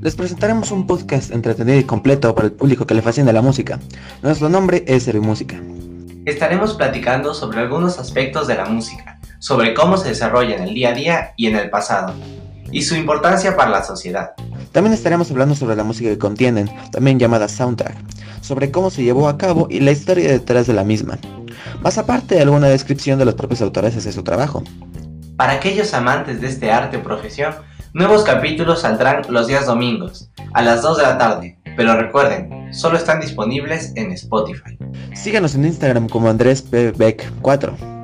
Les presentaremos un podcast entretenido y completo para el público que le fascina la música. Nuestro nombre es Música. Estaremos platicando sobre algunos aspectos de la música, sobre cómo se desarrolla en el día a día y en el pasado, y su importancia para la sociedad. También estaremos hablando sobre la música que contienen, también llamada soundtrack, sobre cómo se llevó a cabo y la historia detrás de la misma. Más aparte de alguna descripción de los propios autores hacia su trabajo. Para aquellos amantes de este arte o profesión, nuevos capítulos saldrán los días domingos, a las 2 de la tarde, pero recuerden, solo están disponibles en Spotify. Síganos en Instagram como Andrés P. Beck 4.